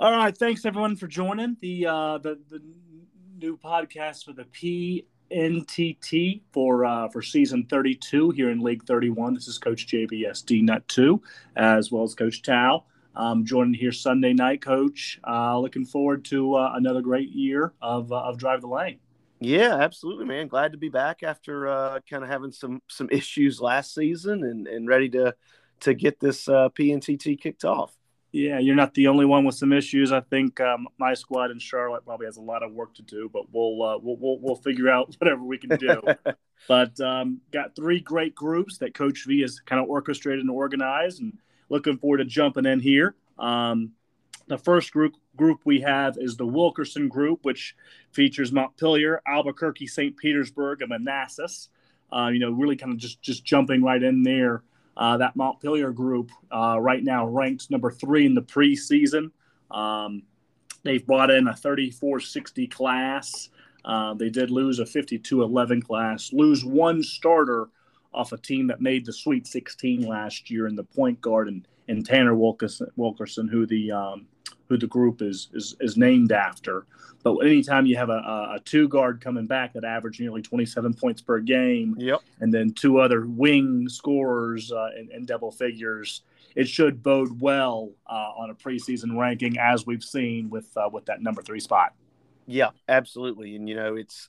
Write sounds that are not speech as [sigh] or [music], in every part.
All right, thanks everyone for joining the uh, the the new podcast for the PNTT for uh, for season 32 here in League 31. This is Coach JBSD Nut 2, as well as Coach Tao. Um, joining here Sunday night, Coach. Uh, looking forward to uh, another great year of uh, of Drive the Lane. Yeah, absolutely, man. Glad to be back after uh, kind of having some some issues last season and, and ready to to get this uh, PNTT kicked off. Yeah, you're not the only one with some issues. I think um, my squad in Charlotte probably has a lot of work to do, but we'll uh, we'll, we'll, we'll figure out [laughs] whatever we can do. [laughs] but um, got three great groups that Coach V has kind of orchestrated and organized, and looking forward to jumping in here. Um, the first group group we have is the Wilkerson group, which features Montpelier, Albuquerque, St. Petersburg, and Manassas. Uh, you know, really kind of just just jumping right in there. Uh, that Montpelier group uh, right now ranks number three in the preseason. Um, they've brought in a 3460 class. Uh, they did lose a 5211 class, lose one starter off a team that made the Sweet 16 last year in the point guard and, and Tanner Wilkerson, Wilkerson who the um, who the group is is, is named after. But anytime you have a, a two guard coming back that average nearly 27 points per game, yep. and then two other wing scorers uh, in, in, double figures, it should bode well uh, on a preseason ranking, as we've seen with uh, with that number three spot. Yeah, absolutely. And you know, it's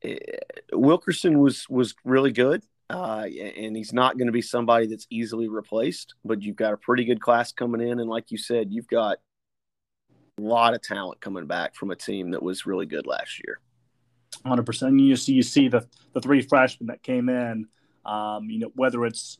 it, Wilkerson was was really good. Uh, and he's not going to be somebody that's easily replaced, but you've got a pretty good class coming in. And like you said, you've got a lot of talent coming back from a team that was really good last year. 100%. You see, you see the, the three freshmen that came in, um, you know, whether it's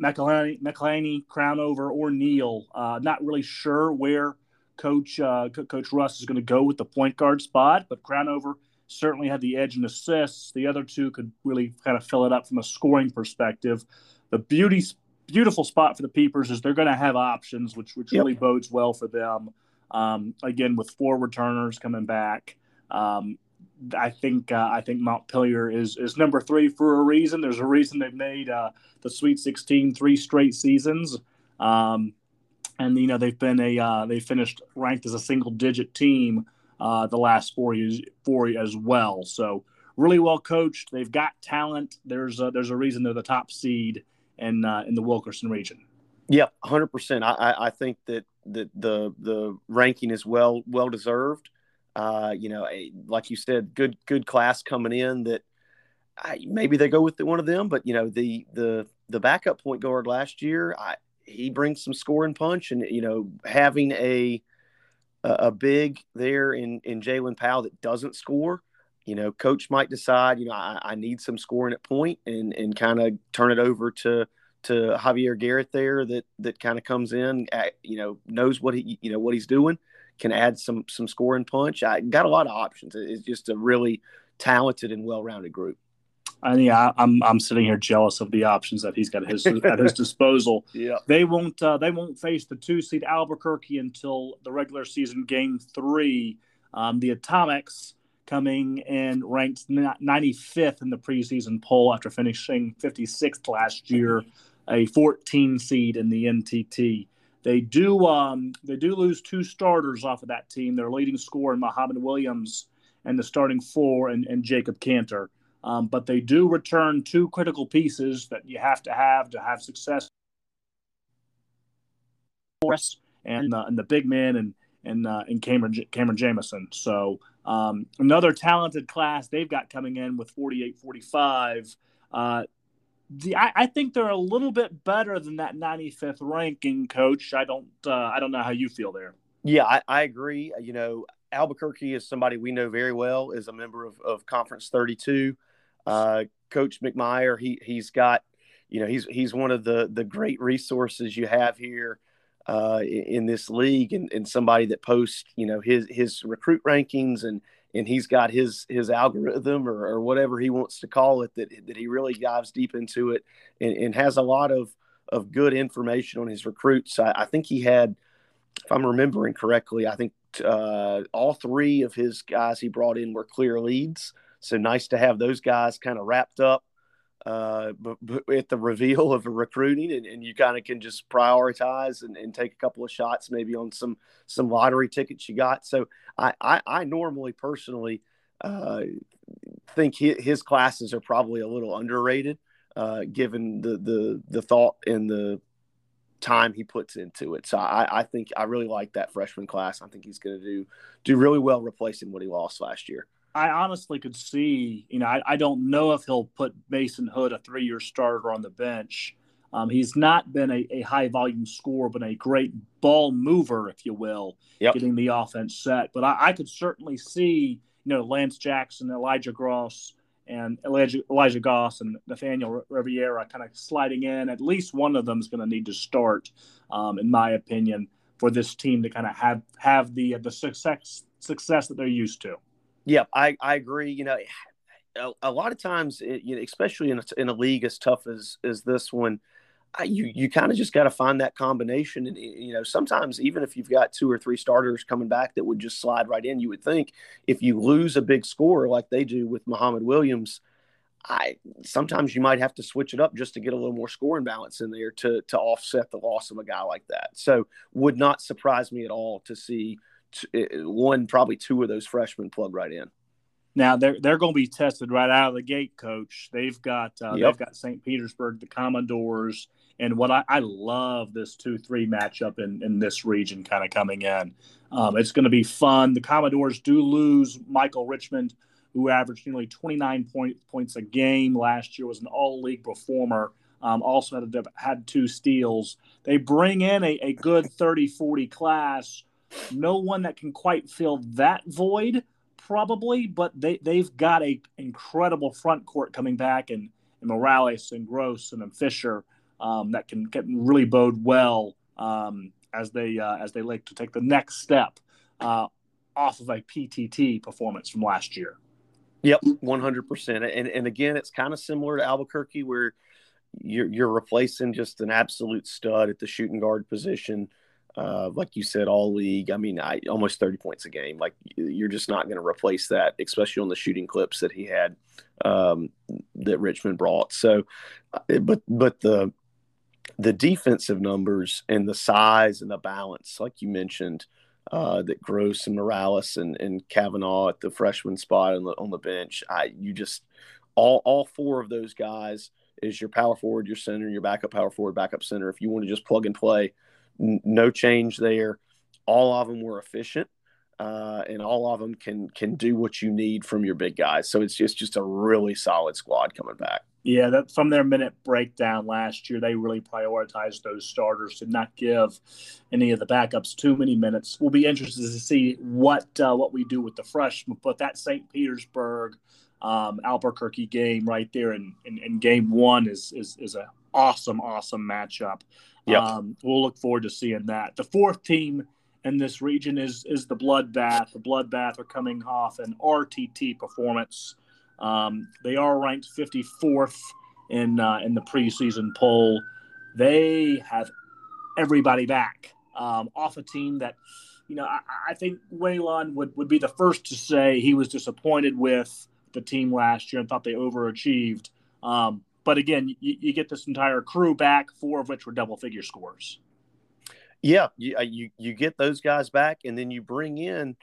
McElhaney, McElhaney Crownover, or Neal, uh, not really sure where Coach uh, Coach Russ is going to go with the point guard spot, but Crownover certainly had the edge in assists. The other two could really kind of fill it up from a scoring perspective. The beauty, beautiful spot for the Peepers is they're going to have options, which which yep. really bodes well for them. Um, again, with four returners coming back, um, I think uh, I think Montpelier is is number three for a reason. There's a reason they've made uh, the Sweet 16 three straight seasons, um, and you know they've been a uh, they finished ranked as a single digit team uh, the last four years four as well. So really well coached. They've got talent. There's a, there's a reason they're the top seed in uh, in the Wilkerson region. Yeah, hundred percent. I I think that the the the ranking is well well deserved. Uh, you know, like you said, good good class coming in that I, maybe they go with the, one of them, but you know the the the backup point guard last year, I, he brings some scoring punch, and you know having a a, big there in in Jalen Powell that doesn't score. You know, coach might decide, you know, I, I need some scoring at point and and kind of turn it over to to Javier Garrett there that that kind of comes in, at, you know, knows what he you know what he's doing, can add some some scoring punch. I got a lot of options. It's just a really talented and well-rounded group. And yeah, I'm I'm sitting here jealous of the options that he's got at his at his [laughs] disposal. Yeah, they won't uh, they won't face the two seed Albuquerque until the regular season game three. Um, the Atomics coming in ranked 95th in the preseason poll after finishing 56th last year a 14 seed in the NTT. They do um, they do lose two starters off of that team. Their leading scorer, Muhammad Williams, and the starting four, and, and Jacob Cantor. Um, but they do return two critical pieces that you have to have to have success. And, uh, and the big man and and uh, and Cameron Cameron Jamison. So um, another talented class they've got coming in with 48-45. Uh, the, I, I, think they're a little bit better than that 95th ranking, Coach. I don't uh, I don't know how you feel there. Yeah, I, I, agree. You know, Albuquerque is somebody we know very well. Is a member of, of Conference 32. Uh, Coach McMyer, he he's got, you know, he's he's one of the the great resources you have here uh, in, in, this league, and, and somebody that posts, you know, his his recruit rankings and and he's got his his algorithm or, or whatever he wants to call it that that he really dives deep into it and, and has a lot of of good information on his recruits. I, I think he had, if I'm remembering correctly, I think uh, all three of his guys he brought in were clear leads. So nice to have those guys kind of wrapped up uh, at the reveal of recruiting, and, and you kind of can just prioritize and, and, take a couple of shots, maybe on some some lottery tickets you got. So I I, I normally personally uh, think his classes are probably a little underrated, uh, given the the the thought and the time he puts into it. So I, I think I really like that freshman class. I think he's going to do do really well replacing what he lost last year. I honestly could see, you know, I, I don't know if he'll put Mason Hood, a three year starter, on the bench. Um, he's not been a, a, high volume scorer, but a great ball mover, if you will, yep. getting the offense set. But I, I, could certainly see, you know, Lance Jackson, Elijah Gross, and Elijah, Elijah Goss and Nathaniel Riviera kind of sliding in. At least one of them is going to need to start, um, in my opinion, for this team to kind of have have the the success success that they're used to. Yeah, I, I agree. You know, a, a lot of times, it, you know, especially in a, in a league as tough as as this one, I, you you kind of just got to find that combination. And eh, you know, sometimes even if you've got two or three starters coming back that would just slide right in, you would think if you lose a big score like they do with Muhammad Williams, I sometimes you might have to switch it up just to get a little more scoring balance in there to to offset the loss of a guy like that. So would not surprise me at all to see one, probably two of those freshmen plug right in. Now they're they're going to be tested right out of the gate, coach. They've got uh, yep. they've got St. Petersburg, the Commodores, and what I, I love this two three matchup in in this region kind of coming in. Um, it's going to be fun. The Commodores do lose Michael Richmond, who averaged nearly 29 point, points a game last year, was an all league performer. Um, also had, had two steals. They bring in a, a good 30 40 class no one that can quite fill that void, probably, but they, they've got a incredible front court coming back and, and Morales and Gross and Fisher um, that can, can really bode well um, as they uh, as they like to take the next step uh, off of a PTT performance from last year. Yep, one hundred percent. And and again, it's kind of similar to Albuquerque where you're you're replacing just an absolute stud at the shooting guard position uh, like you said, all league. I mean, I almost 30 points a game. Like you're just not going to replace that, especially on the shooting clips that he had um, that Richmond brought. So, uh, but but the the defensive numbers and the size and the balance, like you mentioned, uh, that Gross and Morales and, and Kavanaugh at the freshman spot on the on the bench. I you just all all four of those guys is your power forward, your center, your backup power forward, backup center. If you want to just plug and play no change there. All of them were efficient, uh, and all of them can can do what you need from your big guys. So it's just just a really solid squad coming back. Yeah, that from their minute breakdown last year, they really prioritized those starters, did not give any of the backups too many minutes. We'll be interested to see what uh, what we do with the freshmen. But that St. Petersburg um, Albuquerque game right there in, in, in game one is is is a awesome awesome matchup. Yep. Um, we'll look forward to seeing that. The fourth team in this region is is the Bloodbath. The Bloodbath are coming off an RTT performance. Um, they are ranked 54th in uh, in the preseason poll. They have everybody back um, off a team that, you know, I, I think Waylon would, would be the first to say he was disappointed with the team last year and thought they overachieved. Um, but again, you, you, get this entire crew back, four of which were double figure scores. Yeah, you, uh, you you get those guys back, and then you bring in,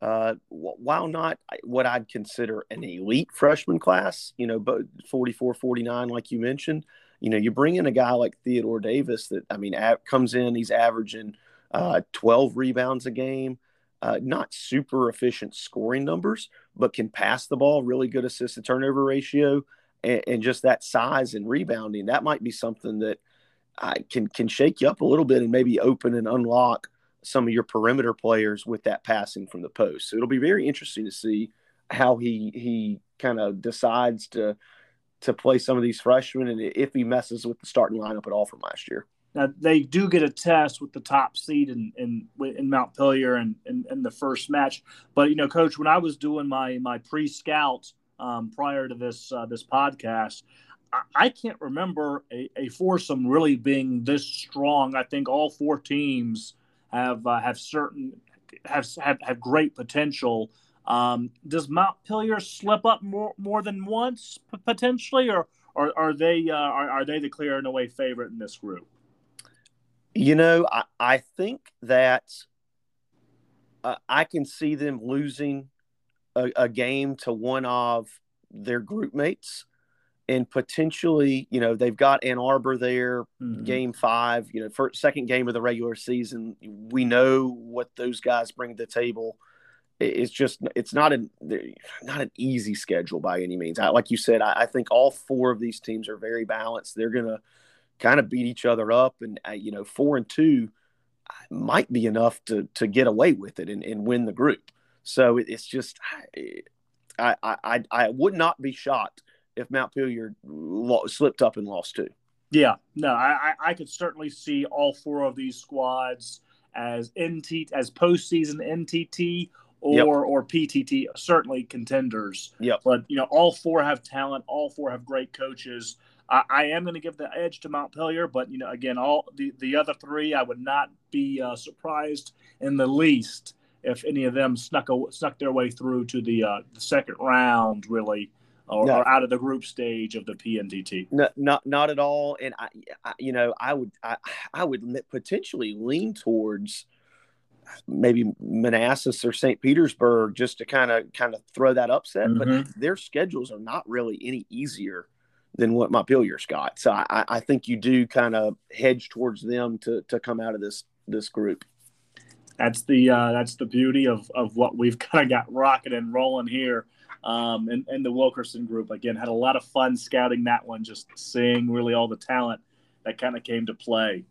uh, while not what I'd consider an elite freshman class, you know, but 44, 49, like you mentioned, you know, you bring in a guy like Theodore Davis that, I mean, comes in, he's averaging uh, 12 rebounds a game, uh, not super efficient scoring numbers, but can pass the ball, really good assist to turnover ratio and, and just that size and rebounding, that might be something that I can can shake you up a little bit and maybe open and unlock some of your perimeter players with that passing from the post. So it'll be very interesting to see how he he kind of decides to to play some of these freshmen and if he messes with the starting lineup at all from last year. Now they do get a test with the top seed in in, in Montpelier and in, in, the first match. But you know, coach, when I was doing my my pre scout um, prior to this uh, this podcast. I, can't remember a, a, foursome really being this strong. I think all four teams have uh, have certain have, have have great potential. Um, does Montpelier slip up more more than once potentially, or are are they uh, are are they the clear and away favorite in this group? You know, I, I think that uh, I can see them losing a, a, game to one of their group mates and potentially, you know, they've got Ann Arbor there, mm-hmm. game five, you know, first, second game of the regular season. We know what those guys bring to the table. It's just, it's not an, not an easy schedule by any means. I, like you said, I, I think all four of these teams are very balanced. They're going to kind of beat each other up and, uh, you know, four and two might be enough to, to get away with it and, and win the group. So it's just, I, I, I would not be shocked if Mount Montpelier slipped up and lost two. Yeah, no, I, I could certainly see all four of these squads as NT as postseason NTT or yep. or PTT, certainly contenders. Yeah, but you know, all four have talent. All four have great coaches. I, I am going to give the edge to Mount Montpelier, but you know, again, all the the other three, I would not be uh, surprised in the least if any of them snuck a, snuck their way through to the, uh, the second round, really or, no. or, out of the group stage of the PNTT? No, not not at all. And I, I you know, I would I, I would potentially lean towards maybe Manassas or St. Petersburg just to kind of kind of throw that upset. Mm-hmm. But their schedules are not really any easier than what Montpelier's got. So I, I think you do kind of hedge towards them to to come out of this this group. That's the uh, that's the beauty of of what we've [laughs] kind of got rocking and rolling here um, and, and the Wilkerson group. Again, had a lot of fun scouting that one, just seeing really all the talent that kind of came to play.